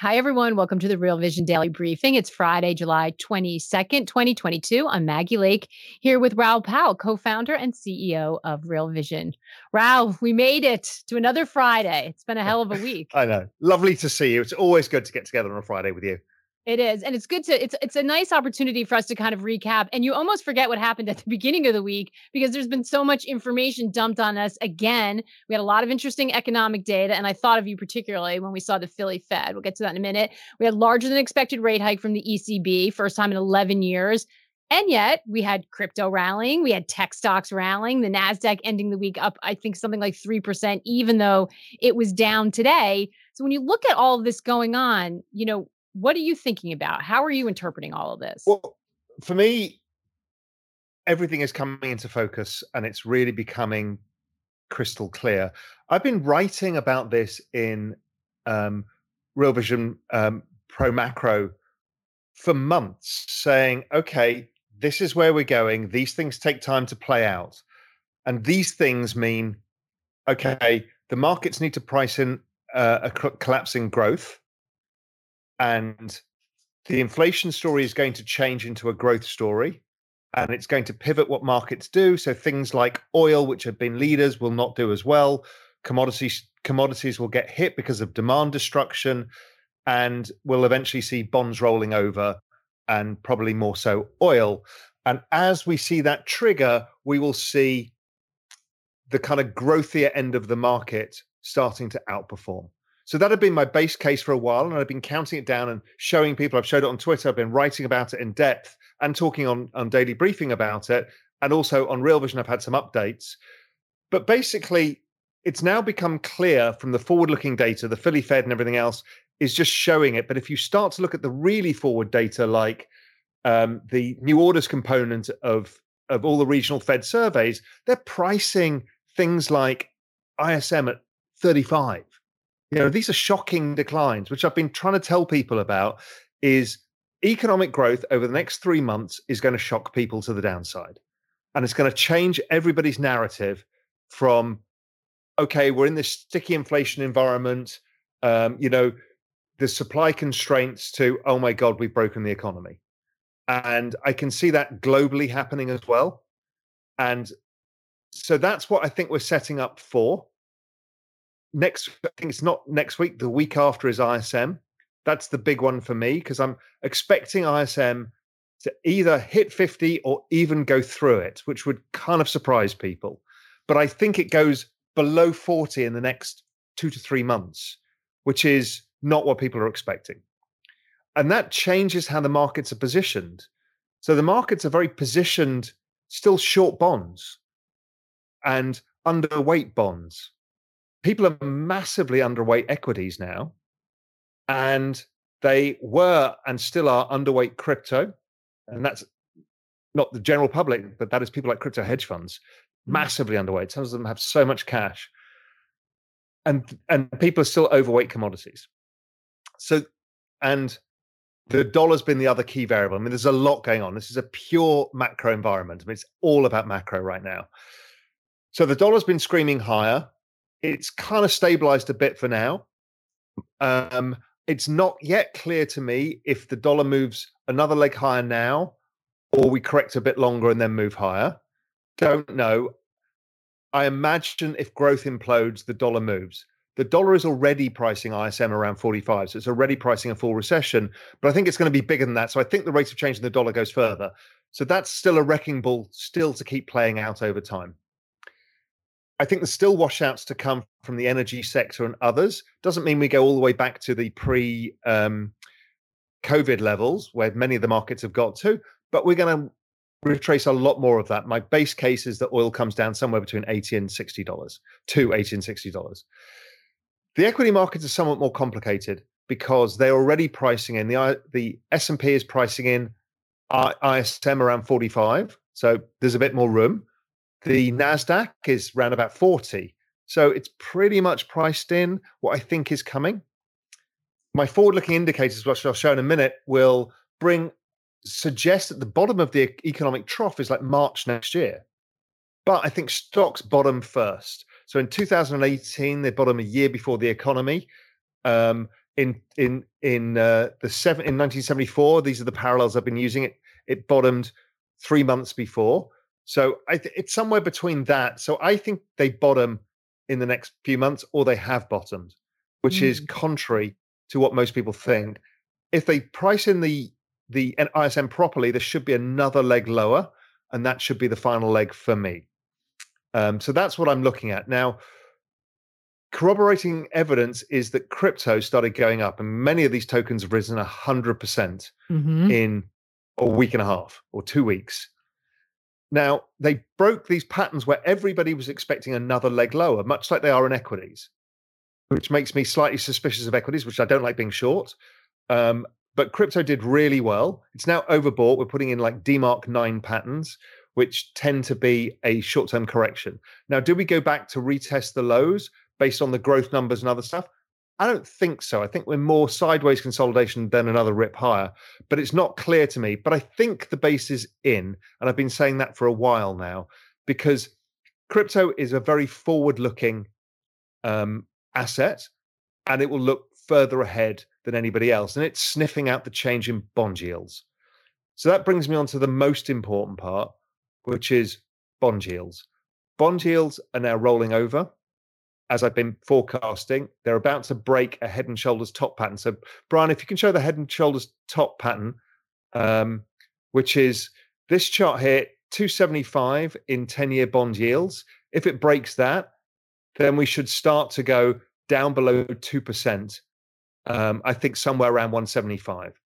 Hi, everyone. Welcome to the Real Vision Daily Briefing. It's Friday, July 22nd, 2022. I'm Maggie Lake here with Raoul Pal, co founder and CEO of Real Vision. Raoul, we made it to another Friday. It's been a hell of a week. I know. Lovely to see you. It's always good to get together on a Friday with you. It is. And it's good to it's it's a nice opportunity for us to kind of recap. And you almost forget what happened at the beginning of the week because there's been so much information dumped on us again. We had a lot of interesting economic data and I thought of you particularly when we saw the Philly Fed. We'll get to that in a minute. We had larger than expected rate hike from the ECB, first time in 11 years. And yet we had crypto rallying, we had tech stocks rallying, the Nasdaq ending the week up I think something like 3% even though it was down today. So when you look at all this going on, you know, what are you thinking about? How are you interpreting all of this? Well, for me, everything is coming into focus and it's really becoming crystal clear. I've been writing about this in um, Real Vision um, Pro Macro for months, saying, okay, this is where we're going. These things take time to play out. And these things mean, okay, the markets need to price in uh, a collapsing growth and the inflation story is going to change into a growth story and it's going to pivot what markets do. So things like oil which have been leaders will not do as well. Commodities commodities will get hit because of demand destruction and we'll eventually see bonds rolling over and probably more so oil. And as we see that trigger we will see the kind of growthier end of the market starting to outperform so that had been my base case for a while, and I've been counting it down and showing people. I've showed it on Twitter. I've been writing about it in depth and talking on on daily briefing about it, and also on Real Vision. I've had some updates, but basically, it's now become clear from the forward-looking data, the Philly Fed and everything else is just showing it. But if you start to look at the really forward data, like um, the new orders component of of all the regional Fed surveys, they're pricing things like ISM at 35 you know, these are shocking declines, which I've been trying to tell people about is economic growth over the next three months is going to shock people to the downside. And it's going to change everybody's narrative from, okay, we're in this sticky inflation environment, um, you know, the supply constraints to, oh my God, we've broken the economy. And I can see that globally happening as well. And so that's what I think we're setting up for next I think it's not next week, the week after is ISM. That's the big one for me because I'm expecting ISM to either hit 50 or even go through it, which would kind of surprise people. But I think it goes below 40 in the next two to three months, which is not what people are expecting. And that changes how the markets are positioned. So the markets are very positioned, still short bonds and underweight bonds people are massively underweight equities now, and they were and still are underweight crypto, and that's not the general public, but that is people like crypto hedge funds, mm. massively underweight. Some of them have so much cash, and and people are still overweight commodities. So, and the dollar's been the other key variable. I mean, there's a lot going on. This is a pure macro environment. I mean, it's all about macro right now. So the dollar's been screaming higher it's kind of stabilized a bit for now. Um, it's not yet clear to me if the dollar moves another leg higher now or we correct a bit longer and then move higher. Don't know. I imagine if growth implodes, the dollar moves. The dollar is already pricing ISM around 45, so it's already pricing a full recession. But I think it's going to be bigger than that. So I think the rate of change in the dollar goes further. So that's still a wrecking ball, still to keep playing out over time. I think there's still washouts to come from the energy sector and others. Doesn't mean we go all the way back to the pre um, COVID levels where many of the markets have got to, but we're going to retrace a lot more of that. My base case is that oil comes down somewhere between 80 and 60 dollars, to 80 and 60 dollars. The equity markets are somewhat more complicated because they're already pricing in the the S&P is pricing in ISM around 45, so there's a bit more room. The Nasdaq is around about 40. So it's pretty much priced in what I think is coming. My forward-looking indicators, which I'll show in a minute, will bring suggest that the bottom of the economic trough is like March next year. But I think stocks bottom first. So in 2018, they bottom a year before the economy. Um, in in in uh, the seven in 1974, these are the parallels I've been using. It it bottomed three months before. So I th- it's somewhere between that. So I think they bottom in the next few months, or they have bottomed, which mm. is contrary to what most people think. If they price in the the ISM properly, there should be another leg lower, and that should be the final leg for me. Um, so that's what I'm looking at now. Corroborating evidence is that crypto started going up, and many of these tokens have risen 100% mm-hmm. in a week and a half or two weeks. Now, they broke these patterns where everybody was expecting another leg lower, much like they are in equities, which makes me slightly suspicious of equities, which I don't like being short. Um, but crypto did really well. It's now overbought. We're putting in like DeMark 9 patterns, which tend to be a short term correction. Now, do we go back to retest the lows based on the growth numbers and other stuff? I don't think so. I think we're more sideways consolidation than another rip higher, but it's not clear to me. But I think the base is in, and I've been saying that for a while now because crypto is a very forward looking um, asset and it will look further ahead than anybody else. And it's sniffing out the change in bond yields. So that brings me on to the most important part, which is bond yields. Bond yields are now rolling over. As I've been forecasting, they're about to break a head and shoulders top pattern. So, Brian, if you can show the head and shoulders top pattern, um, which is this chart here, 275 in 10 year bond yields. If it breaks that, then we should start to go down below 2% um, I think somewhere around 175.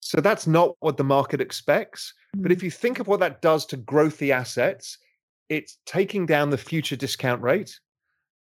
So that's not what the market expects. Mm-hmm. But mm. if you think of what that does to growthy assets, it's taking down the future discount rate.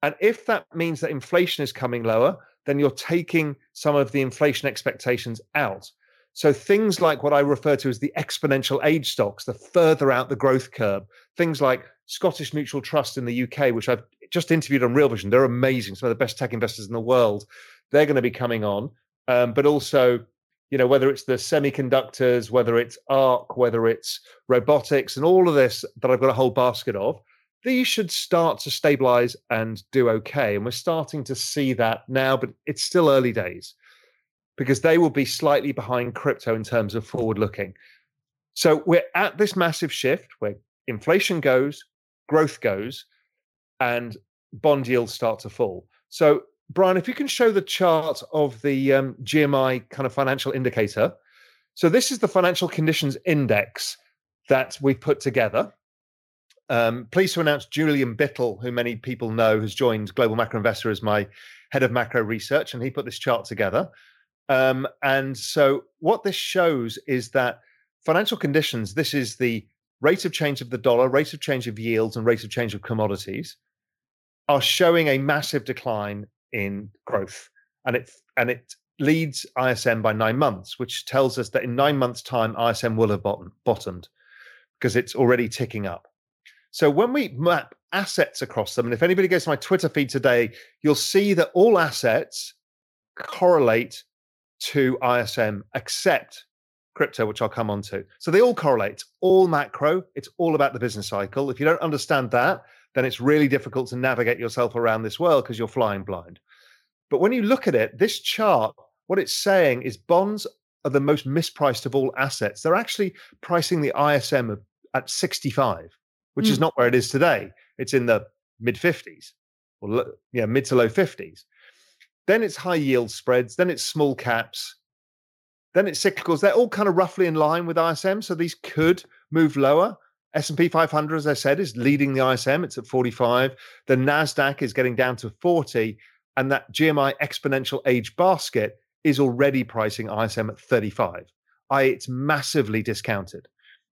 And if that means that inflation is coming lower, then you're taking some of the inflation expectations out. So things like what I refer to as the exponential age stocks, the further out the growth curve, things like Scottish Mortgage Trust in the UK, which I've just interviewed on Real Vision. They're amazing, some of the best tech investors in the world they're going to be coming on, um, but also you know whether it's the semiconductors whether it's ARK whether it's robotics and all of this that i've got a whole basket of these should start to stabilize and do okay and we're starting to see that now but it's still early days because they will be slightly behind crypto in terms of forward looking so we're at this massive shift where inflation goes growth goes and bond yields start to fall so Brian, if you can show the chart of the um, GMI kind of financial indicator. So this is the financial conditions index that we've put together. Um, pleased to announce Julien Bittel, who many people know has joined Global Macro Investor as my head of macro research, and he put this chart together. Um, and so what this shows is that financial conditions, this is the rate of change of the dollar, rate of change of yields, and rate of change of commodities, are showing a massive decline in growth, and it and it leads ISM by nine months, which tells us that in nine months' time, ISM will have bottom, bottomed because it's already ticking up. So when we map assets across them, and if anybody goes to my Twitter feed today, you'll see that all assets correlate to ISM except crypto, which I'll come on to. So they all correlate, all macro. It's all about the business cycle. If you don't understand that, then it's really difficult to navigate yourself around this world because you're flying blind. But when you look at it, this chart, what it's saying is bonds are the most mispriced of all assets. They're actually pricing the ISM at 65, which mm. is not where it is today. It's in the mid 50s or yeah, mid to low 50s. Then it's high yield spreads, then it's small caps, then it's cyclicals. They're all kind of roughly in line with ISM, so these could move lower. S&P 500, as I said, is leading the ISM. It's at 45. The NASDAQ is getting down to 40. And that GMI exponential age basket is already pricing ISM at 35. I, it's massively discounted.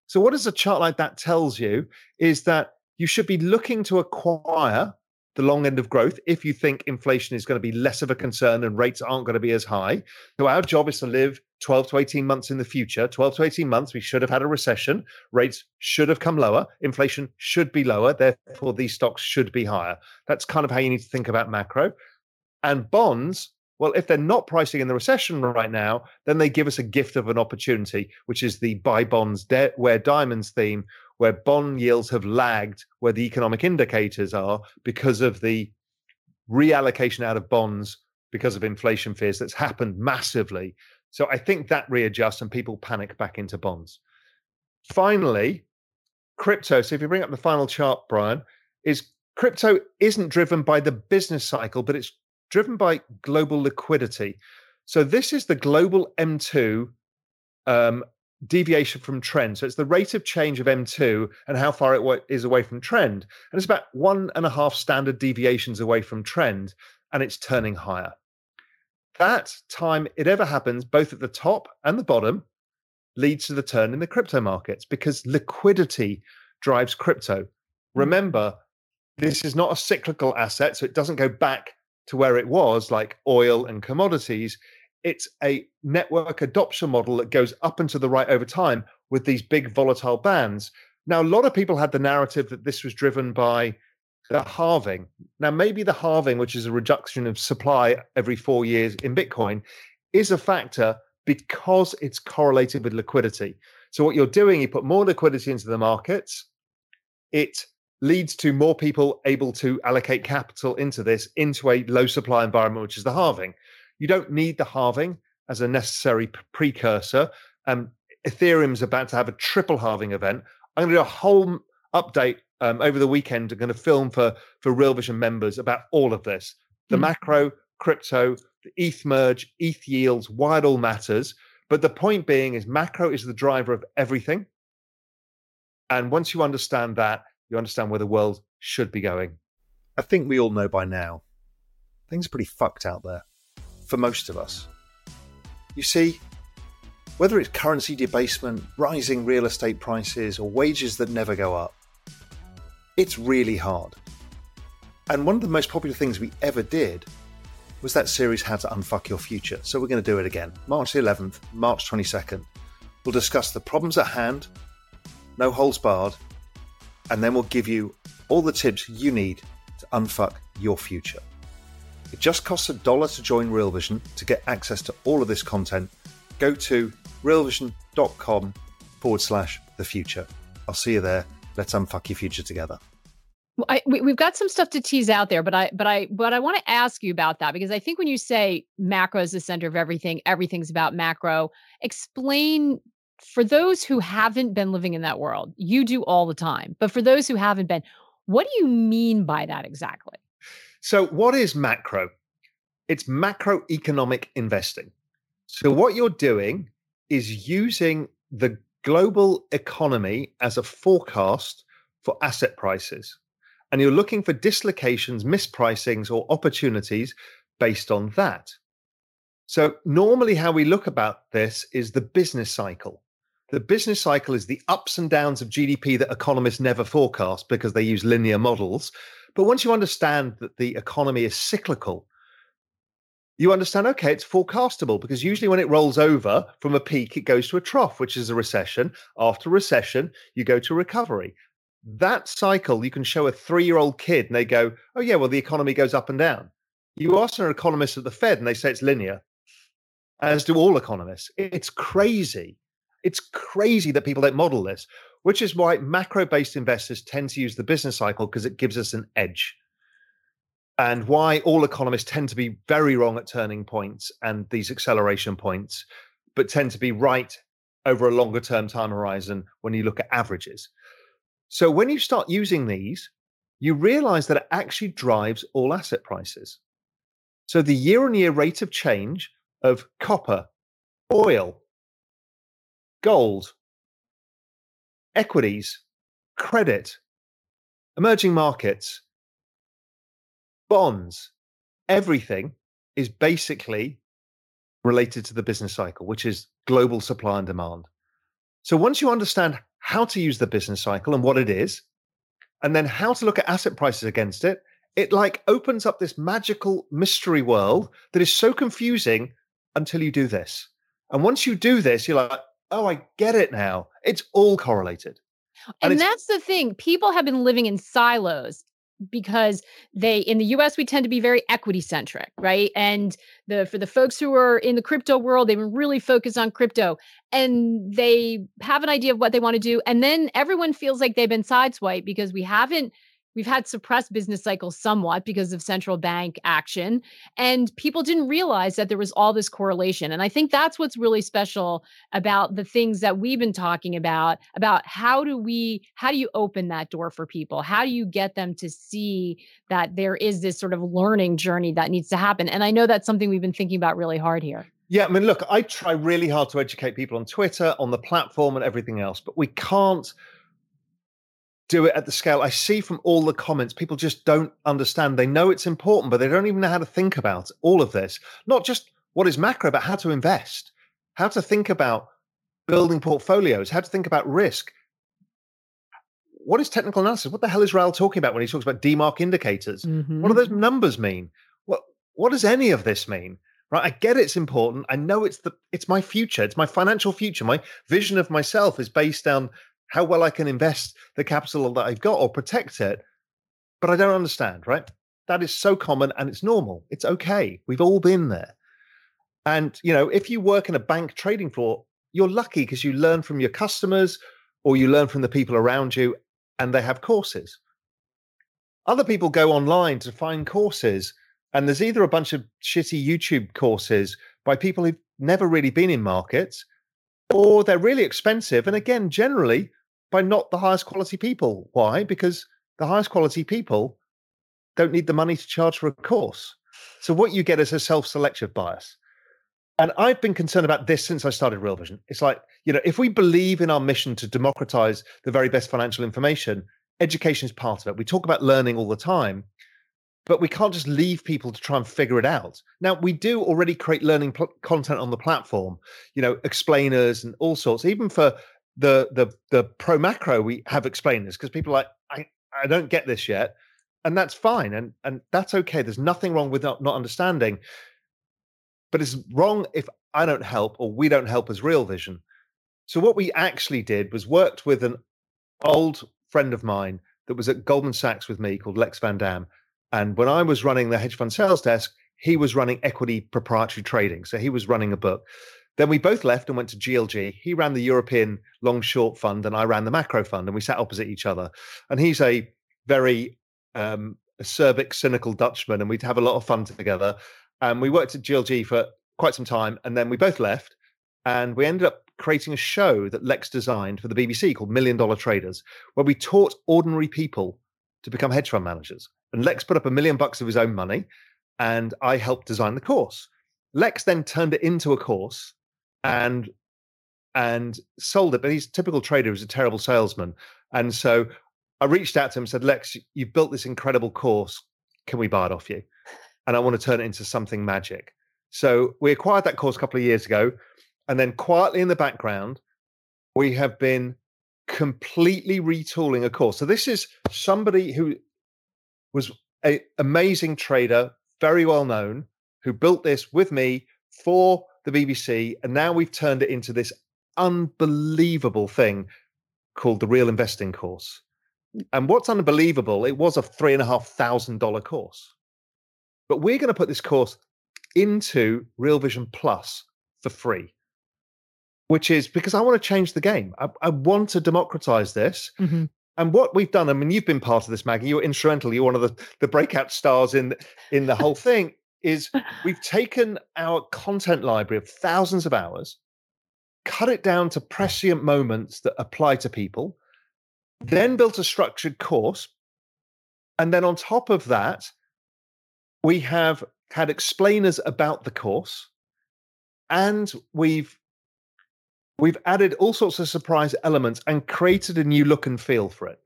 So, what does a chart like that tells you is that you should be looking to acquire the long end of growth if you think inflation is going to be less of a concern and rates aren't going to be as high. So our job is to live 12 to 18 months in the future. 12 to 18 months, we should have had a recession. Rates should have come lower. Inflation should be lower. Therefore, these stocks should be higher. That's kind of how you need to think about macro. And bonds, well, if they're not pricing in the recession right now, then they give us a gift of an opportunity, which is the buy bonds, de- wear diamonds theme, where bond yields have lagged where the economic indicators are because of the reallocation out of bonds because of inflation fears that's happened massively. So I think that readjusts and people panic back into bonds. Finally, crypto. So if you bring up the final chart, Brian, is crypto isn't driven by the business cycle, but it's driven by global liquidity. So this is the global M2 um, deviation from trend. So it's the rate of change of M2 and how far it is away from trend. And it's about one and a half standard deviations away from trend, and it's turning higher. That time it ever happens, both at the top and the bottom, leads to the turn in the crypto markets because liquidity drives crypto. Hmm. Remember, this is not a cyclical asset, so it doesn't go back to where it was, like oil and commodities it's a network adoption model that goes up and to the right over time with these big volatile bands. Now, a lot of people had the narrative that this was driven by the halving. Now, maybe the halving, which is a reduction of supply every four years in Bitcoin, is a factor because it's correlated with liquidity. So, what you're doing, you put more liquidity into the markets, it leads to more people able to allocate capital into this, into a low supply environment, which is the halving. You don't need the halving as a necessary precursor. Um, Ethereum's about to have a triple halving event. I'm going to do a whole update um, over the weekend. I'm going to film for for Real Vision members about all of this: the mm. macro, crypto, the ETH merge, ETH yields, why it all matters. But the point being is macro is the driver of everything. And once you understand that, you understand where the world should be going. I think we all know by now. Things are pretty fucked out there for most of us. You see, whether it's currency debasement, rising real estate prices, or wages that never go up, it's really hard. And one of the most popular things we ever did was that series How to Unfuck Your Future. So we're going to do it again. March 11th, March 22nd. We'll discuss the problems at hand, no holds barred, and then we'll give you all the tips you need to unfuck your future. It just costs a dollar to join Real Vision to get access to all of this content. Go to realvision.com forward slash the future. I'll see you there. Let's unfuck your future together. Well, I, we, have got some stuff to tease out there, but I, but I, but I want to ask you about that because I think when you say macro is the center of everything, everything's about macro. Explain for those who haven't been living in that world. You do all the time, but for those who haven't been, what do you mean by that exactly? So, what is macro? It's macroeconomic investing. So, what you're doing is using the global economy as a forecast for asset prices. And you're looking for dislocations, mispricings, or opportunities based on that. So, normally, how we look about this is the business cycle. The business cycle is the ups and downs of GDP that economists never forecast because they use linear models. But once you understand that the economy is cyclical, you understand, okay, it's forecastable because usually when it rolls over from a peak, it goes to a trough, which is a recession. After recession, you go to recovery. That cycle, you can show a three year old kid and they go, oh, yeah, well, the economy goes up and down. You ask an economist at the Fed and they say it's linear, as do all economists. It's crazy. It's crazy that people don't model this which is why macro based investors tend to use the business cycle because it gives us an edge. And why all economists tend to be very wrong at turning points and these acceleration points, but tend to be right over a longer term time horizon when you look at averages. So when you start using these, you realize that it actually drives all asset prices. So the year on year rate of change of copper, oil, gold, equities, credit, emerging markets, bonds, everything is basically related to the business cycle, which is global supply and demand. So once you understand how to use the business cycle and what it is, and then how to look at asset prices against it, it like opens up this magical mystery world that is so confusing until you do this. And once you do this, you're like, oh, I get it now. It's all correlated. And, and that's the thing. People have been living in silos because they in the US we tend to be very equity centric, right? And the for the folks who are in the crypto world, they've been really focused on crypto and they have an idea of what they want to do and then everyone feels like they've been sideswiped because we haven't we've had suppressed business cycles somewhat because of central bank action and people didn't realize that there was all this correlation and i think that's what's really special about the things that we've been talking about about how do we how do you open that door for people? How do you get them to see that there is this sort of learning journey that needs to happen? And i know that's something we've been thinking about really hard here. Yeah, I mean, look, I try really hard to educate people on Twitter, on the platform, and everything else, but we can't do it at the scale I see from all the comments. People just don't understand. They know it's important, but they don't even know how to think about all of this. Not just what is macro, but how to invest, how to think about building portfolios, how to think about risk. What is technical analysis? What the hell is Raoul talking about when he talks about DeMark indicators? Mm-hmm. What do those numbers mean? What what does any of this mean? Right? I get it's important. I know it's the it's my future. It's my financial future. My vision of myself is based on how well I can invest the capital that I've got or protect it. But I don't understand, right? That is so common and it's normal. It's okay. We've all been there. And, you know, if you work in a bank trading floor, you're lucky because you learn from your customers or you learn from the people around you and they have courses. Other people go online to find courses, and there's either a bunch of shitty YouTube courses by people who've never really been in markets, or they're really expensive. And again, generally, by not the highest quality people. Why? Because the highest quality people don't need the money to charge for a course. So what you get is a self-selective bias. And I've been concerned about this since I started Real Vision. It's like, you know, if we believe in our mission to democratize the very best financial information, education is part of it. We talk about learning all the time, but we can't just leave people to try and figure it out. Now, we do already create learning pl- content on the platform, you know, explainers and all sorts, even for the the the pro macro we have explained this because people are like I I don't get this yet, and that's fine and and that's okay. There's nothing wrong with not, not understanding, but it's wrong if I don't help or we don't help as Real Vision. So what we actually did was worked with an old friend of mine that was at Goldman Sachs with me called Lex Van Dam, and when I was running the hedge fund sales desk, he was running equity proprietary trading. So he was running a book. Then we both left and went to GLG. He ran the European long short fund and I ran the macro fund, and we sat opposite each other. And he's a very um, acerbic, cynical Dutchman, and we'd have a lot of fun together. And we worked at GLG for quite some time, and then we both left, and we ended up creating a show that Lex designed for the BBC called Million Dollar Traders, where we taught ordinary people to become hedge fund managers. And Lex put up a million bucks of his own money, and I helped design the course. Lex then turned it into a course and and sold it. But he's a typical trader he's a terrible salesman. And so I reached out to him and said, Lex, you've built this incredible course. Can we buy it off you? And I want to turn it into something magic. So we acquired that course a couple of years ago. And then quietly in the background, we have been completely retooling a course. So this is somebody who was an amazing trader, very well known, who built this with me for the BBC, and now we've turned it into this unbelievable thing called the Real Investing Course. Mm. And what's unbelievable, it was a three and a half thousand dollar course. But we're going to put this course into Real Vision Plus for free, which is because I want to change the game. I, I want to democratize this. Mm-hmm. And what we've done, I mean, you've been part of this, Maggie. You're instrumental. You're one of the, the breakout stars in in the whole thing is we've taken our content library of thousands of hours, cut it down to prescient moments that apply to people, then built a structured course. And then on top of that, we have had explainers about the course and we've we've added all sorts of surprise elements and created a new look and feel for it.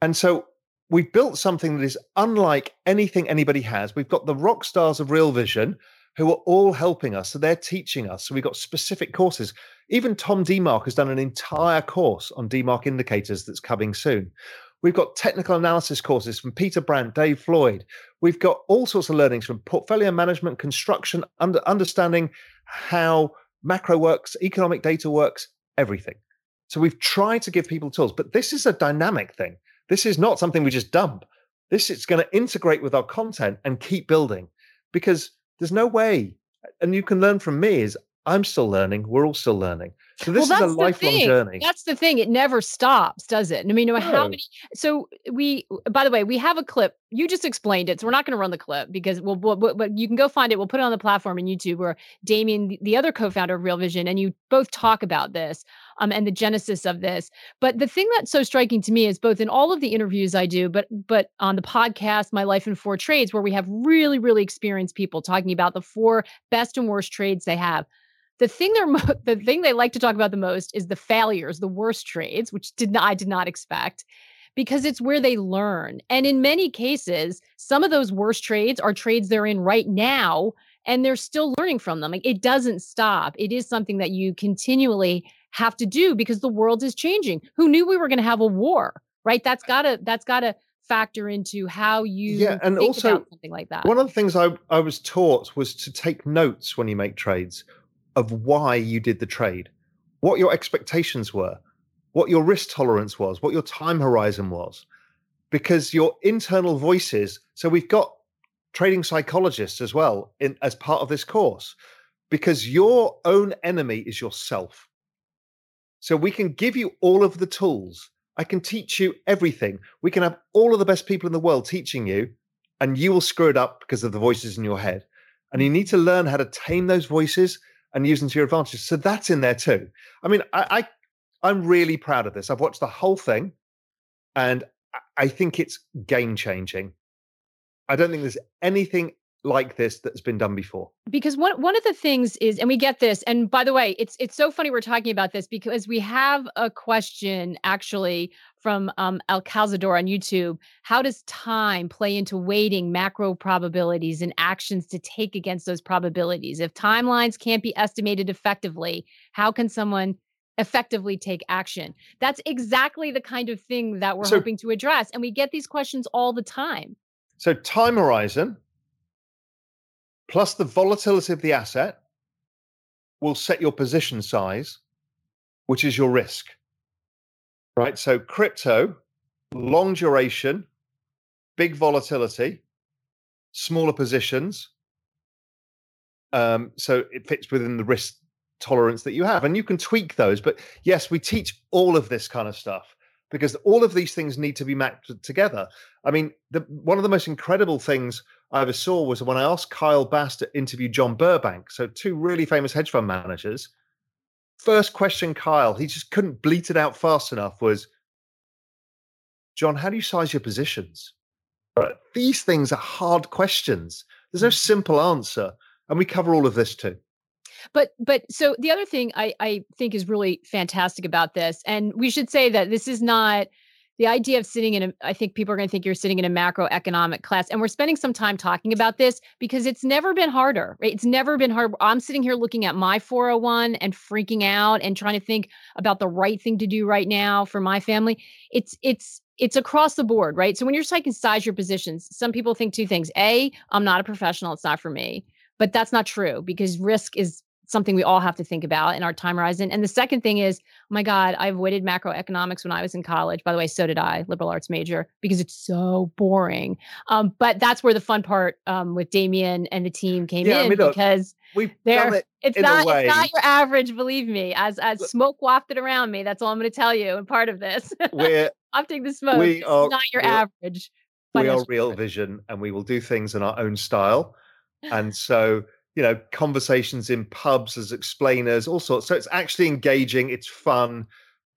And so we've built something that is unlike anything anybody has. We've got the rock stars of Real Vision who are all helping us. So they're teaching us. So we've got specific courses. Even Tom DeMark has done an entire course on DeMark indicators that's coming soon. We've got technical analysis courses from Peter Brandt, Dave Floyd. We've got all sorts of learnings from portfolio management, construction, under, understanding how macro works, economic data works, everything. So we've tried to give people tools, but this is a dynamic thing. This is not something we just dump. This is going to integrate with our content and keep building because there's no way. And you can learn from me is I'm still learning. We're all still learning. So this well, is a lifelong journey. That's the thing. It never stops, does it? I mean, no how many. So we, by the way, we have a clip. You just explained it, so we're not going to run the clip because we'll, we'll, but you can go find it. We'll put it on the platform in YouTube where Damian, the other co-founder of Real Vision, and you both talk about this um, and the genesis of this. But the thing that's so striking to me is both in all of the interviews I do, but but on the podcast, My Life in Four Trades, where we have really, really experienced people talking about the four best and worst trades they have the thing they're mo- the thing they like to talk about the most is the failures, the worst trades, which did not, I did not expect because it's where they learn. And in many cases, some of those worst trades are trades they're in right now and they're still learning from them. Like it doesn't stop. It is something that you continually have to do because the world is changing. Who knew we were going to have a war? Right? That's got to that's got to factor into how you yeah and also something like that one of the things I, I was taught was to take notes when you make trades of why you did the trade, what your expectations were, what your risk tolerance was, what your time horizon was, because your internal voices. So we've got trading psychologists as well in, as part of this course, because your own enemy is yourself. So we can give you all of the tools. I can teach you everything. We can have all of the best people in the world teaching you, and you will screw it up because of the voices in your head. And you need to learn how to tame those voices and use them to your advantage. So that's in there too. I mean, I, I I'm really proud of this. I've watched the whole thing, and I think it's game changing. I don't think there's anything like this that's been done before. Because one one of the things is, and we get this, and by the way, it's it's so funny we're talking about this because we have a question actually from um, Al Calzador on YouTube. How does time play into weighting macro probabilities and actions to take against those probabilities? If timelines can't be estimated effectively, how can someone effectively take action? That's exactly the kind of thing that we're so, hoping to address, and we get these questions all the time. So time horizon plus the volatility of the asset will set your position size, which is your risk. Right? So, crypto, long duration, big volatility, smaller positions. Um, so, it fits within the risk tolerance that you have. And you can tweak those. But yes, we teach all of this kind of stuff because all of these things need to be mapped together. I mean, the, one of the most incredible things I ever saw was when I asked Kyle Bass to interview John Burbank, so two really famous hedge fund managers. First question, Kyle, he just couldn't bleat it out fast enough was, John, how do you size your positions? These things are hard questions. There's no mm-hmm. simple answer. And we cover all of this too. But but so the other thing I I think is really fantastic about this, and we should say that this is not the idea of sitting in a i think people are going to think you're sitting in a macroeconomic class and we're spending some time talking about this because it's never been harder right? It's never been hard i'm sitting here looking at my 401 and freaking out and trying to think about the right thing to do right now for my family. It's it's it's across the board right? So when you're taking size your positions some people think two things a i'm not a professional it's not for me but that's not true because risk is something we all have to think about in our time horizon. And the second thing is, oh my God, I avoided macroeconomics when I was in college. By the way, so did I, liberal arts major, because it's so boring. Um, but that's where the fun part um, with Damian and the team came yeah, in I mean, look, because we've they're it it's not it's not your average, believe me. As as smoke wafted around me, that's all I'm going to tell you. And part of this, we're wafting the smoke. We are not your average. We are real vision, and we will do things in our own style. And so you know conversations in pubs as explainers all sorts. So it's actually engaging it's fun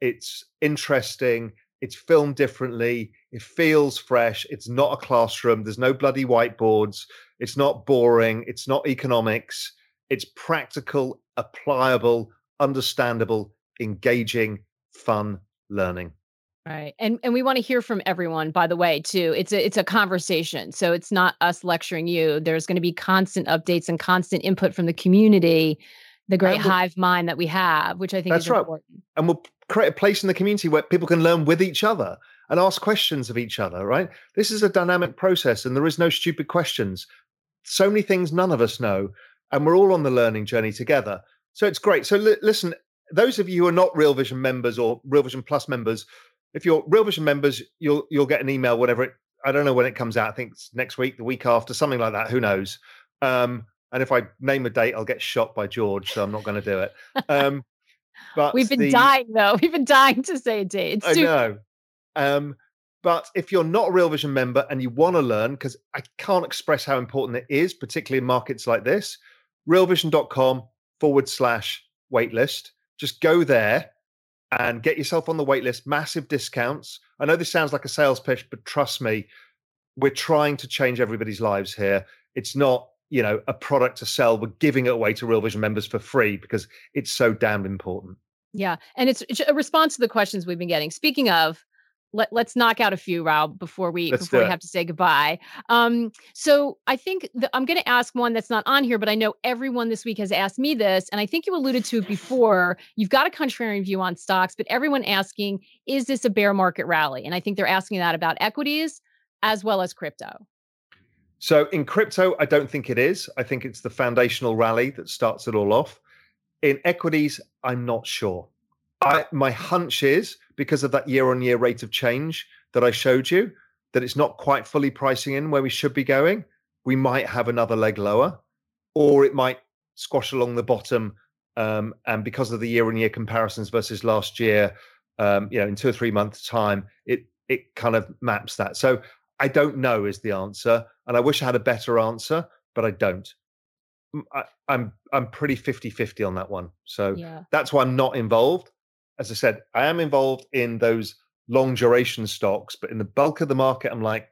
it's interesting it's filmed differently it feels fresh it's not a classroom there's no bloody whiteboards it's not boring it's not economics it's practical applicable understandable engaging fun learning Right. And and we want to hear from everyone by the way too. It's a it's a conversation. So it's not us lecturing you. There's going to be constant updates and constant input from the community, the great we'll, hive mind that we have, which I think that's is right. important. And we'll create a place in the community where people can learn with each other and ask questions of each other, right? This is a dynamic process and there is no stupid questions. So many things none of us know and we're all on the learning journey together. So it's great. So li- listen, those of you who are not Real Vision members or Real Vision Plus members, if you're Real Vision members, you'll you'll get an email whenever it. I don't know when it comes out. I think it's next week, the week after, something like that. Who knows? Um, and if I name a date, I'll get shot by George, so I'm not going to do it. Um, but we've been the, dying though. We've been dying to say a date. It's I know. Um, but if you're not a Real Vision member and you want to learn, because I can't express how important it is, particularly in markets like this, realvision.com forward slash waitlist. Just go there and get yourself on the waitlist. Massive discounts. I know this sounds like a sales pitch, but trust me, we're trying to change everybody's lives here. It's not, you know, a product to sell. We're giving it away to Real Vision members for free because it's so damn important. Yeah. And it's a response to the questions we've been getting. Speaking of, let, let's knock out a few, Raoul, before we let's before we have to say goodbye. Um, so I think the, I'm going to ask one that's not on here, but I know everyone this week has asked me this, and I think you alluded to it before. You've got a contrarian view on stocks, but everyone asking, is this a bear market rally? And I think they're asking that about equities as well as crypto. So in crypto, I don't think it is. I think it's the foundational rally that starts it all off. In equities, I'm not sure. I, my hunch is because of that year on year rate of change that I showed you, that it's not quite fully pricing in where we should be going. We might have another leg lower, or it might squash along the bottom. Um, and because of the year on year comparisons versus last year, um, you know, in two or three months' time, it it kind of maps that. So I don't know is the answer, and I wish I had a better answer, but I don't. I, I'm I'm pretty 50-50 on that one. So yeah. that's why I'm not involved as I said, I am involved in those long duration stocks, but in the bulk of the market, I'm like,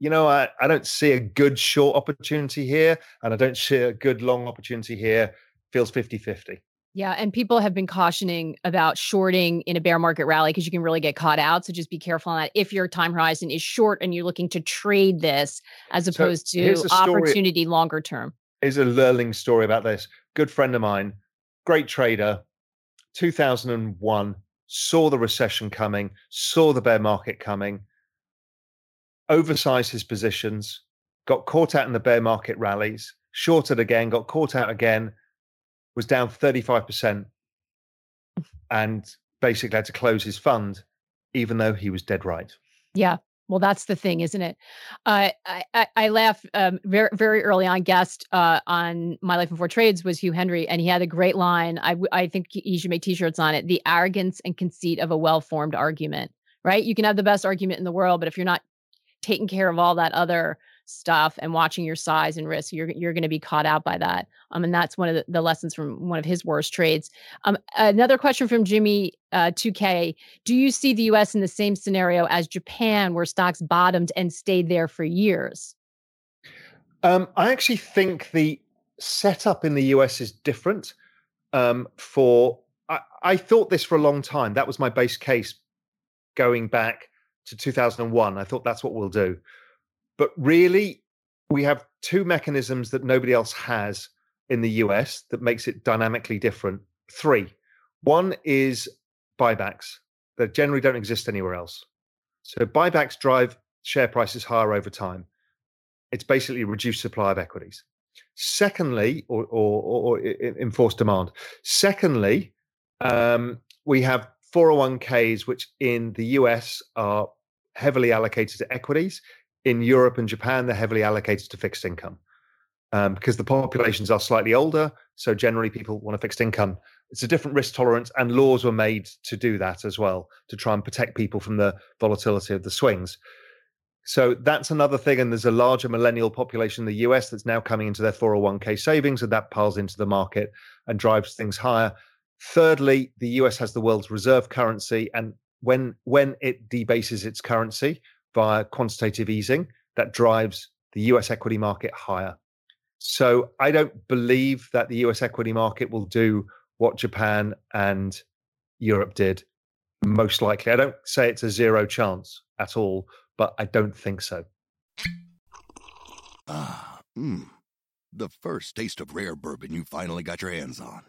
you know, I, I don't see a good short opportunity here, and I don't see a good long opportunity here. Feels 50 50. Yeah. And people have been cautioning about shorting in a bear market rally because you can really get caught out. So just be careful on that. If your time horizon is short and you're looking to trade this as opposed so to opportunity longer term. Here's a learning story about this. Good friend of mine, great trader, 2001 saw the recession coming, saw the bear market coming, oversized his positions, got caught out in the bear market rallies, shorted again, got caught out again, was down 35%, and basically had to close his fund, even though he was dead right. Yeah. Well, that's the thing, isn't it? Uh, I, I, I laugh um, very very early on. Guest uh, on My Life in Four Trades was Hugh Hendry, and he had a great line. I I think he should make T-shirts on it. The arrogance and conceit of a well-formed argument. Right? You can have the best argument in the world, but if you're not taking care of all that other stuff and watching your size and risk, you're you're going to be caught out by that. Um, and that's one of the, the lessons from one of his worst trades. Um, another question from Jimmy uh, 2K: Do you see the U.S. in the same scenario as Japan, where stocks bottomed and stayed there for years? Um, I actually think the setup in the US is different. Um, for I, I thought this for a long time. That was my base case going back to 2001. I thought that's what we'll do. But really, we have two mechanisms that nobody else has in the US that makes it dynamically different. Three. One is buybacks that generally don't exist anywhere else. So buybacks drive share prices higher over time. It's basically reduced supply of equities. Secondly, or, or, or enforced demand. Secondly, um, we have 401ks, which in the US are heavily allocated to equities in Europe and Japan, they're heavily allocated to fixed income um, because the populations are slightly older. So generally, people want a fixed income. It's a different risk tolerance, and laws were made to do that as well to try and protect people from the volatility of the swings. So that's another thing. And there's a larger millennial population in the US that's now coming into their 401k savings, and that piles into the market and drives things higher. Thirdly, the US has the world's reserve currency, and when when it debases its currency, via quantitative easing that drives the US equity market higher. So I don't believe that the US equity market will do what Japan and Europe did. most likely. I don't say it's a zero chance at all, but I don't think so. Ah, mmm. The first taste of rare bourbon you finally got your hands on.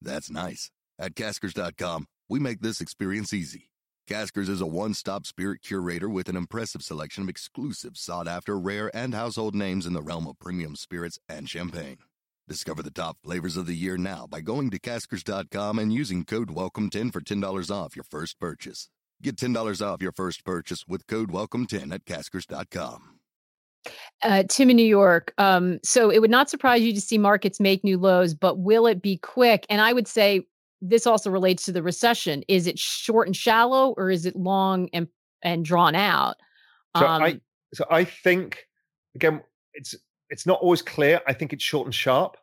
That's nice. At caskers.com, we make this experience easy. Caskers is a one stop spirit curator with an impressive selection of exclusive, sought after, rare, and household names in the realm of premium spirits and champagne. Discover the top flavors of the year now by going to caskers.com and using code WELCOME10 for $10 off your first purchase. Get $10 off your first purchase with code WELCOME10 at caskers.com. Uh, Tim in New York. Um, so it would not surprise you to see markets make new lows, but will it be quick? And I would say this also relates to the recession. Is it short and shallow, or is it long and and drawn out? So um, I so I think again, it's it's not always clear. I think it's short and sharp.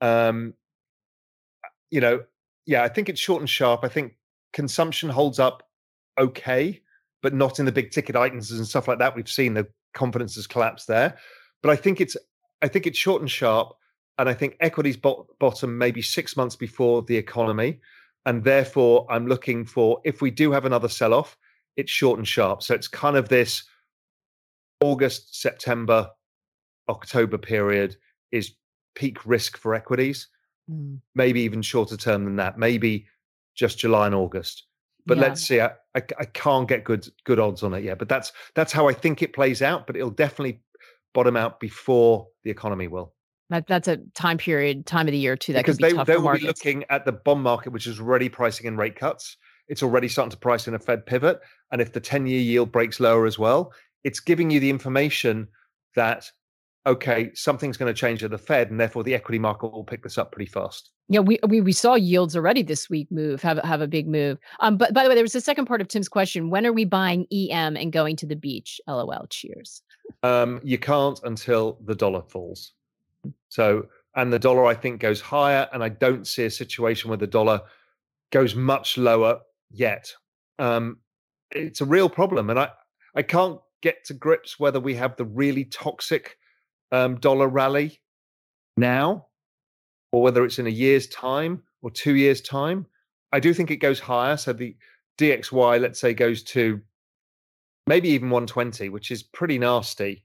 Um, you know, yeah, I think it's short and sharp. I think consumption holds up okay, but not in the big ticket items and stuff like that. We've seen the confidence has collapsed there. But I think it's I think it's short and sharp, and I think equities bot- bottom maybe six months before the economy, and therefore I'm looking for if we do have another sell off, it's short and sharp. So it's kind of this August September October period is peak risk for equities. Mm. Maybe even shorter term than that. Maybe just July and August. But yeah. let's see. I, I, I can't get good good odds on it yet. But that's that's how I think it plays out. But it'll definitely bottom out before the economy will. That, that's a time period, time of the year too. That because be they, they will be looking at the bond market, which is already pricing in rate cuts. It's already starting to price in a Fed pivot, and if the ten-year yield breaks lower as well, it's giving you the information that okay, something's going to change at the Fed, and therefore the equity market will pick this up pretty fast. Yeah, we, we we saw yields already this week move have have a big move. Um, but by the way, there was a second part of Tim's question: When are we buying EM and going to the beach? LOL. Cheers. Um, you can't until the dollar falls. So, and the dollar I think goes higher, and I don't see a situation where the dollar goes much lower yet. Um, it's a real problem, and I I can't get to grips whether we have the really toxic um, dollar rally now, or whether it's in a year's time or two years' time. I do think it goes higher. So the DXY, let's say, goes to maybe even 120, which is pretty nasty.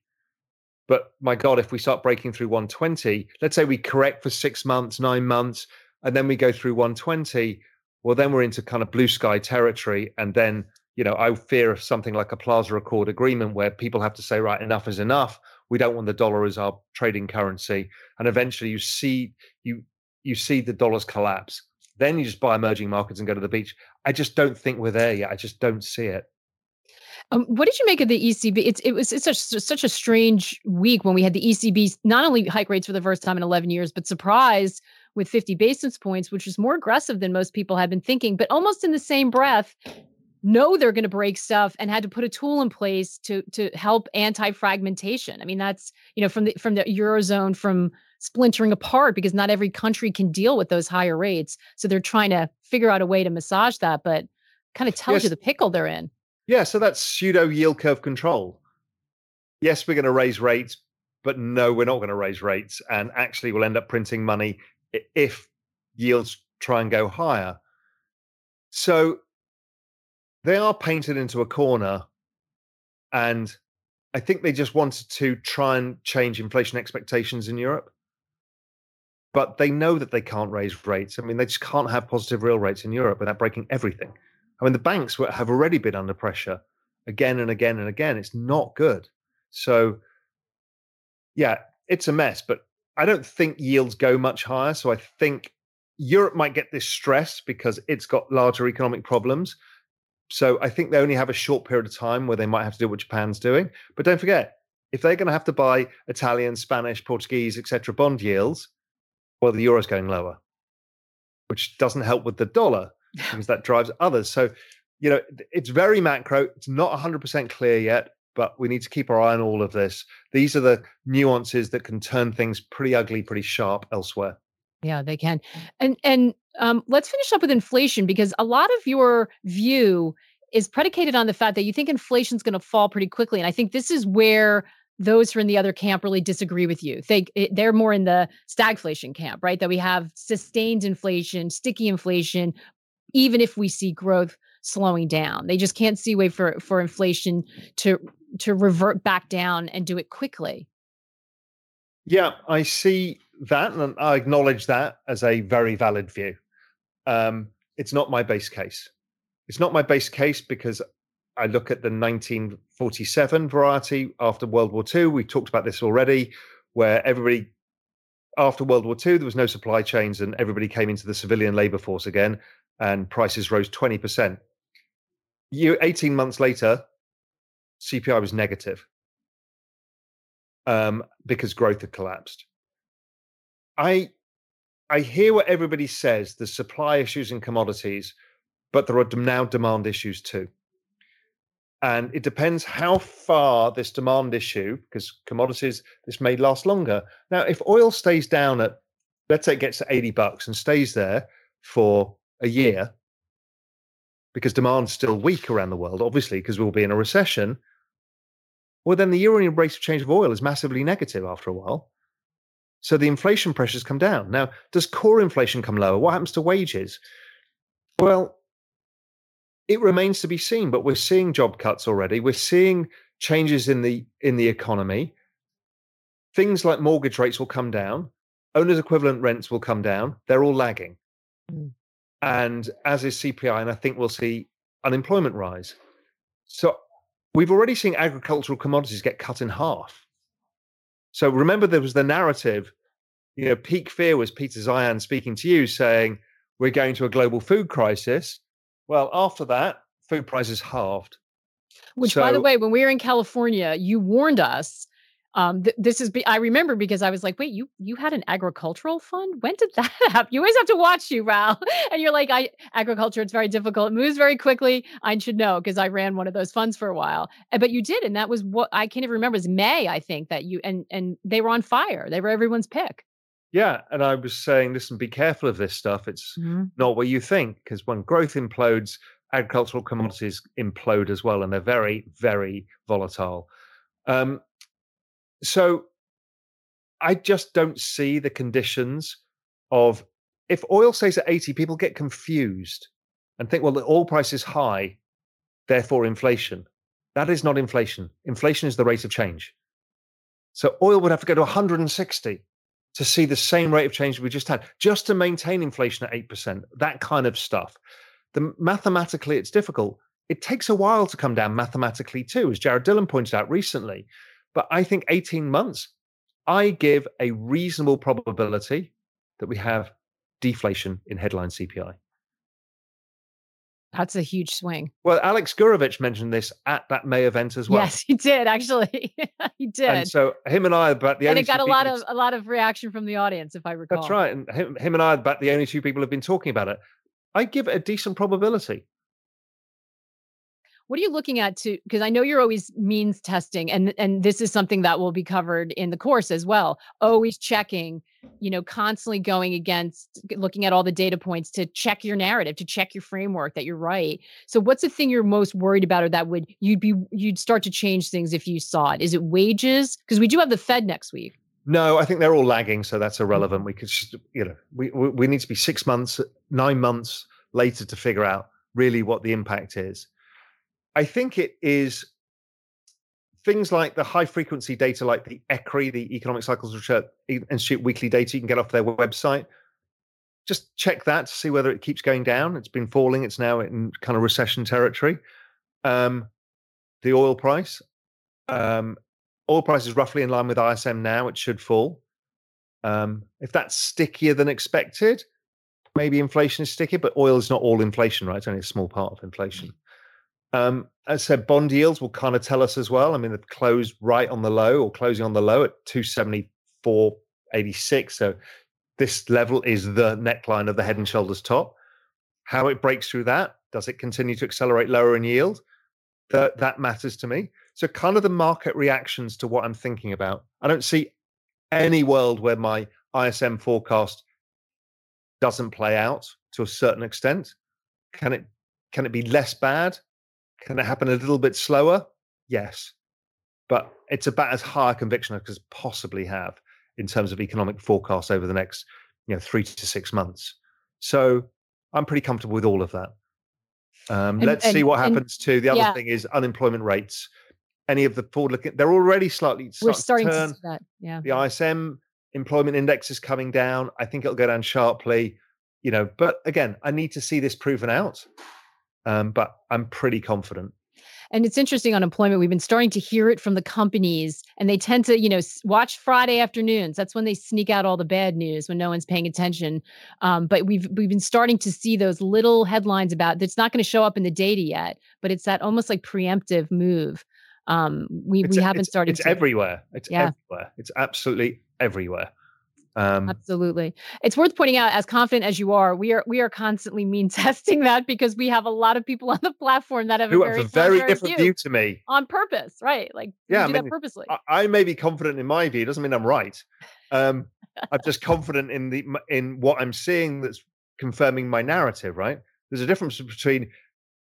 But my God, if we start breaking through 120, let's say we correct for six months, nine months, and then we go through 120, well, then we're into kind of blue sky territory. And then, you know, I fear of something like a Plaza Accord agreement where people have to say, right, enough is enough. We don't want the dollar as our trading currency. And eventually you see you you see the dollars collapse. Then you just buy emerging markets and go to the beach. I just don't think we're there yet. I just don't see it um, what did you make of the ECB? It's it was it's such such a strange week when we had the ECB not only hike rates for the first time in 11 years, but surprise with 50 basis points, which is more aggressive than most people had been thinking. But almost in the same breath, know they're going to break stuff and had to put a tool in place to to help anti-fragmentation. I mean, that's you know from the from the eurozone from splintering apart because not every country can deal with those higher rates. So they're trying to figure out a way to massage that, but kind of tells yes. you the pickle they're in. Yeah, so that's pseudo yield curve control. Yes, we're going to raise rates, but no, we're not going to raise rates, and actually, we'll end up printing money if yields try and go higher. So they are painted into a corner and I think they just wanted to try and change inflation expectations in Europe. But they know that they can't raise rates. I mean, they just can't have positive real rates in Europe without breaking everything. I mean, the banks have already been under pressure again and again and again. It's not good. So, yeah, it's a mess. But I don't think yields go much higher. So I think Europe might get this stress because it's got larger economic problems. So I think they only have a short period of time where they might have to do what Japan's doing. But don't forget, if they're going to have to buy Italian, Spanish, Portuguese, etc., bond yields, well, the euro's going lower, which doesn't help with the dollar because that drives others. So, you know, it's very macro. It's not 100% clear yet, but we need to keep our eye on all of this. These are the nuances that can turn things pretty ugly, pretty sharp elsewhere. Yeah, they can. And and um, let's finish up with inflation because a lot of your view is predicated on the fact that you think inflation is going to fall pretty quickly, and I think this is where those who are in the other camp really disagree with you. They they're more in the stagflation camp, right? That we have sustained inflation, sticky inflation, even if we see growth slowing down. They just can't see a way for for inflation to to revert back down and do it quickly. Yeah, I see that, and I acknowledge that as a very valid view. Um, it's not my base case. It's not my base case because I look at the 1947 variety after World War II. We talked about this already, where everybody, after World War II, there was no supply chains and everybody came into the civilian labor force again, and prices rose 20%. You, 18 months later, CPI was negative um, because growth had collapsed. I I hear what everybody says. the supply issues in commodities, but there are now demand issues too. And it depends how far this demand issue, because commodities, this may last longer. Now, if oil stays down at, let's say it gets to 80 bucks and stays there for a year, because demand's still weak around the world, obviously, because we'll be in a recession, well, then the year on rate of change of oil is massively negative after a while. So the inflation pressures come down. Now, does core inflation come lower? What happens to wages? Well, it remains to be seen, but we're seeing job cuts already. We're seeing changes in the in the economy. Things like mortgage rates will come down, owners equivalent rents will come down. They're all lagging. Mm. And as is CPI, and I think we'll see unemployment rise. So we've already seen agricultural commodities get cut in half. So remember, there was the narrative. You know, peak fear was Peter Zeihan speaking to you, saying we're going to a global food crisis. Well, after that, food prices halved. Which, so, by the way, when we were in California, you warned us um, th- this is be- I remember because I was like, wait, you you had an agricultural fund? When did that happen? You always have to watch you, Raoul. and you're like, I agriculture, it's very difficult. It moves very quickly. I should know because I ran one of those funds for a while. But you did, and that was what I can't even remember. It was May, I think, that you and and they were on fire. They were everyone's pick. Yeah, and I was saying, listen, be careful of this stuff. It's mm-hmm. not what you think because when growth implodes, agricultural commodities implode as well, and they're very, very volatile. Um, so I just don't see the conditions of if oil stays at 80, people get confused and think, well, the oil price is high, therefore inflation. That is not inflation. Inflation is the rate of change. So oil would have to go to 160 to see the same rate of change we just had, just to maintain inflation at 8%, that kind of stuff. The, mathematically, it's difficult. It takes a while to come down mathematically, too, as Jared Dillian pointed out recently. But I think 18 months, I give a reasonable probability that we have deflation in headline CPI. That's a huge swing. Well, Alex Gurevich mentioned this at that May event as well. Yes, he did actually. he did. And so him and I are about the and only. it got a lot of a lot of reaction from the audience, if I recall. That's right, and him, him and I are about the only two people who've been talking about it. I give it a decent probability what are you looking at to because i know you're always means testing and and this is something that will be covered in the course as well always checking you know constantly going against looking at all the data points to check your narrative to check your framework that you're right so what's the thing you're most worried about or that would you'd be you'd start to change things if you saw it is it wages because we do have the fed next week no, I think they're all lagging, so that's irrelevant. Mm-hmm. We could, just, you know, we we need to be six months, nine months later to figure out really what the impact is. I think it is things like the high frequency data, like the ECRI, the Economic Cycles Research Institute weekly data, you can get off their website. Just check that to see whether it keeps going down. It's been falling. It's now in kind of recession territory. Um, the oil price, um, oil price is roughly in line with ISM now. It should fall. Um, if that's stickier than expected, maybe inflation is sticky, but oil is not all inflation, right? It's only a small part of inflation. Um, as I said, bond yields will kind of tell us as well. I mean, they've closed right on the low or closing on the low at 274.86. So this level is the neckline of the head and shoulders top. How it breaks through that, does it continue to accelerate lower in yield? That that matters to me. So kind of the market reactions to what I'm thinking about. I don't see any world where my ISM forecast doesn't play out to a certain extent. Can it can it be less bad? Can it happen a little bit slower? Yes. But it's about as high a conviction as I could possibly have in terms of economic forecasts over the next, you know, three to six months. So I'm pretty comfortable with all of that. Um, and, let's and, see what happens and, to the other yeah. thing is unemployment rates. Any of the forward looking, they're already slightly. We're starting to, turn. to see that. Yeah. The ISM employment index is coming down. I think it'll go down sharply. You know, but again, I need to see this proven out. Um, but I'm pretty confident. And it's interesting on employment. We've been starting to hear it from the companies, and they tend to, you know, watch Friday afternoons. That's when they sneak out all the bad news when no one's paying attention. Um, but we've we've been starting to see those little headlines about that's not going to show up in the data yet, but it's that almost like preemptive move. Um, we it's, we haven't started. It's to, everywhere. It's yeah. everywhere. It's absolutely everywhere. Um, Absolutely. It's worth pointing out, as confident as you are, we are we are constantly mean testing that because we have a lot of people on the platform that have who a very, have a very different view. view. to me on purpose, right? Like yeah, I mean, purposely. I, I, may be confident in my view. Doesn't mean I'm right. Um, I'm just confident in the in what I'm seeing that's confirming my narrative. Right? There's a difference between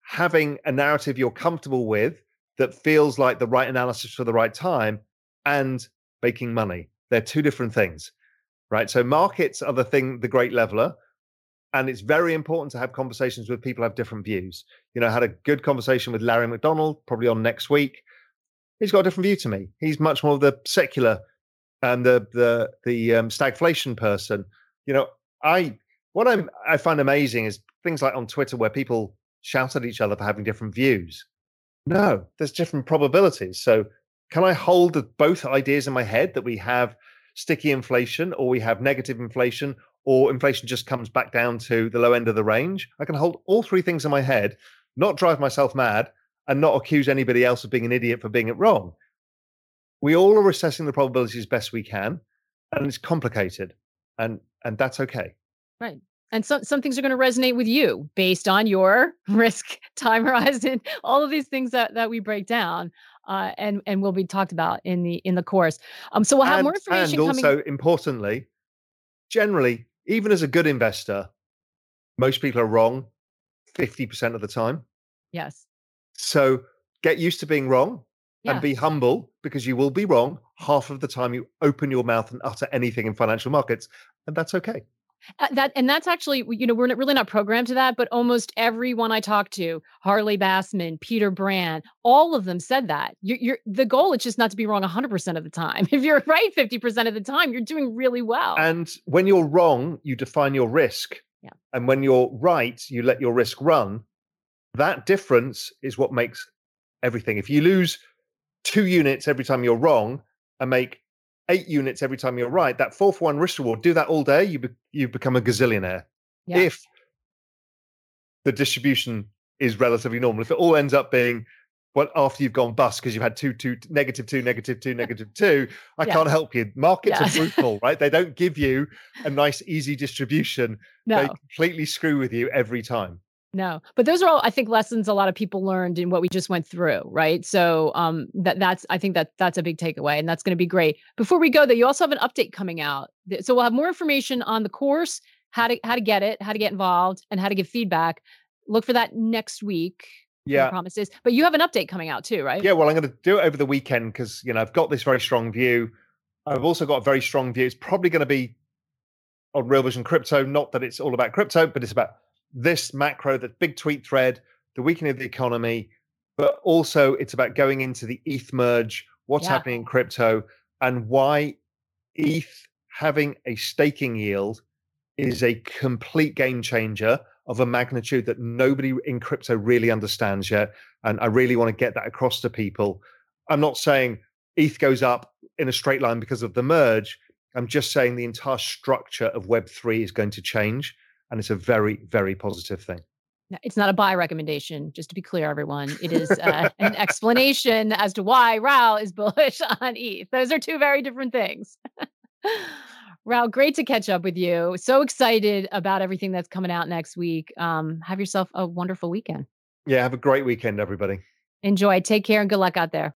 having a narrative you're comfortable with that feels like the right analysis for the right time and making money. They're two different things right? So markets are the thing, the great leveler. And it's very important to have conversations with people have different views. You know, I had a good conversation with Larry McDonald, probably on next week. He's got a different view to me. He's much more the secular and the the the um, stagflation person. You know, I what I'm I find amazing is things like on Twitter where people shout at each other for having different views. No, there's different probabilities. So can I hold both ideas in my head that we have sticky inflation or we have negative inflation or inflation just comes back down to the low end of the range. I can hold all three things in my head, not drive myself mad, and not accuse anybody else of being an idiot for being it wrong. We all are assessing the probabilities best we can, and it's complicated, and and that's okay. Right. And some some things are going to resonate with you based on your risk time horizon, all of these things that that we break down uh, and and will be talked about in the in the course. Um, so we'll have and, more information. And also, coming... importantly, generally, even as a good investor, most people are wrong fifty percent of the time. Yes. So get used to being wrong yeah. and be humble because you will be wrong half of the time you open your mouth and utter anything in financial markets, and that's okay. Uh, that and that's actually you know we're not, really not programmed to that but almost everyone i talked to harley bassman peter brandt all of them said that. You're, you're the goal is just not to be wrong 100% of the time. If you're right 50% of the time you're doing really well. And when you're wrong you define your risk. Yeah. and when you're right you let your risk run. That difference is what makes everything. If you lose two units every time you're wrong and make eight units every time you're right, that fourth one risk reward, do that all day, you be, you become a gazillionaire. Yeah. If the distribution is relatively normal, if it all ends up being well after you've gone bust because you've had two, two, negative two, negative two, negative two, I yeah. can't help you. Markets yeah. are brutal, right? They don't give you a nice, easy distribution. No. They completely screw with you every time. No, but those are all I think lessons a lot of people learned in what we just went through, right? So um that that's I think that that's a big takeaway and that's going to be great. Before we go though, you also have an update coming out. So we'll have more information on the course, how to how to get it, how to get involved and how to give feedback. Look for that next week. Yeah. Promises. But you have an update coming out too, right? Yeah, well I'm going to do it over the weekend cuz you know, I've got this very strong view. I've also got a very strong view. It's probably going to be on Real Vision crypto, not that it's all about crypto, but it's about this macro, the big tweet thread, the weakening of the economy, but also it's about going into the ETH merge, what's yeah. happening in crypto, and why ETH having a staking yield is a complete game changer of a magnitude that nobody in crypto really understands yet. And I really want to get that across to people. I'm not saying ETH goes up in a straight line because of the merge. I'm just saying the entire structure of Web3 is going to change and it's a very very positive thing it's not a buy recommendation just to be clear everyone it is uh, an explanation as to why Raoul is bullish on eth those are two very different things Raoul, great to catch up with you. So excited about everything that's coming out next week. Um, have yourself a wonderful weekend. Yeah, have a great weekend, everybody. Enjoy. Take care and good luck out there.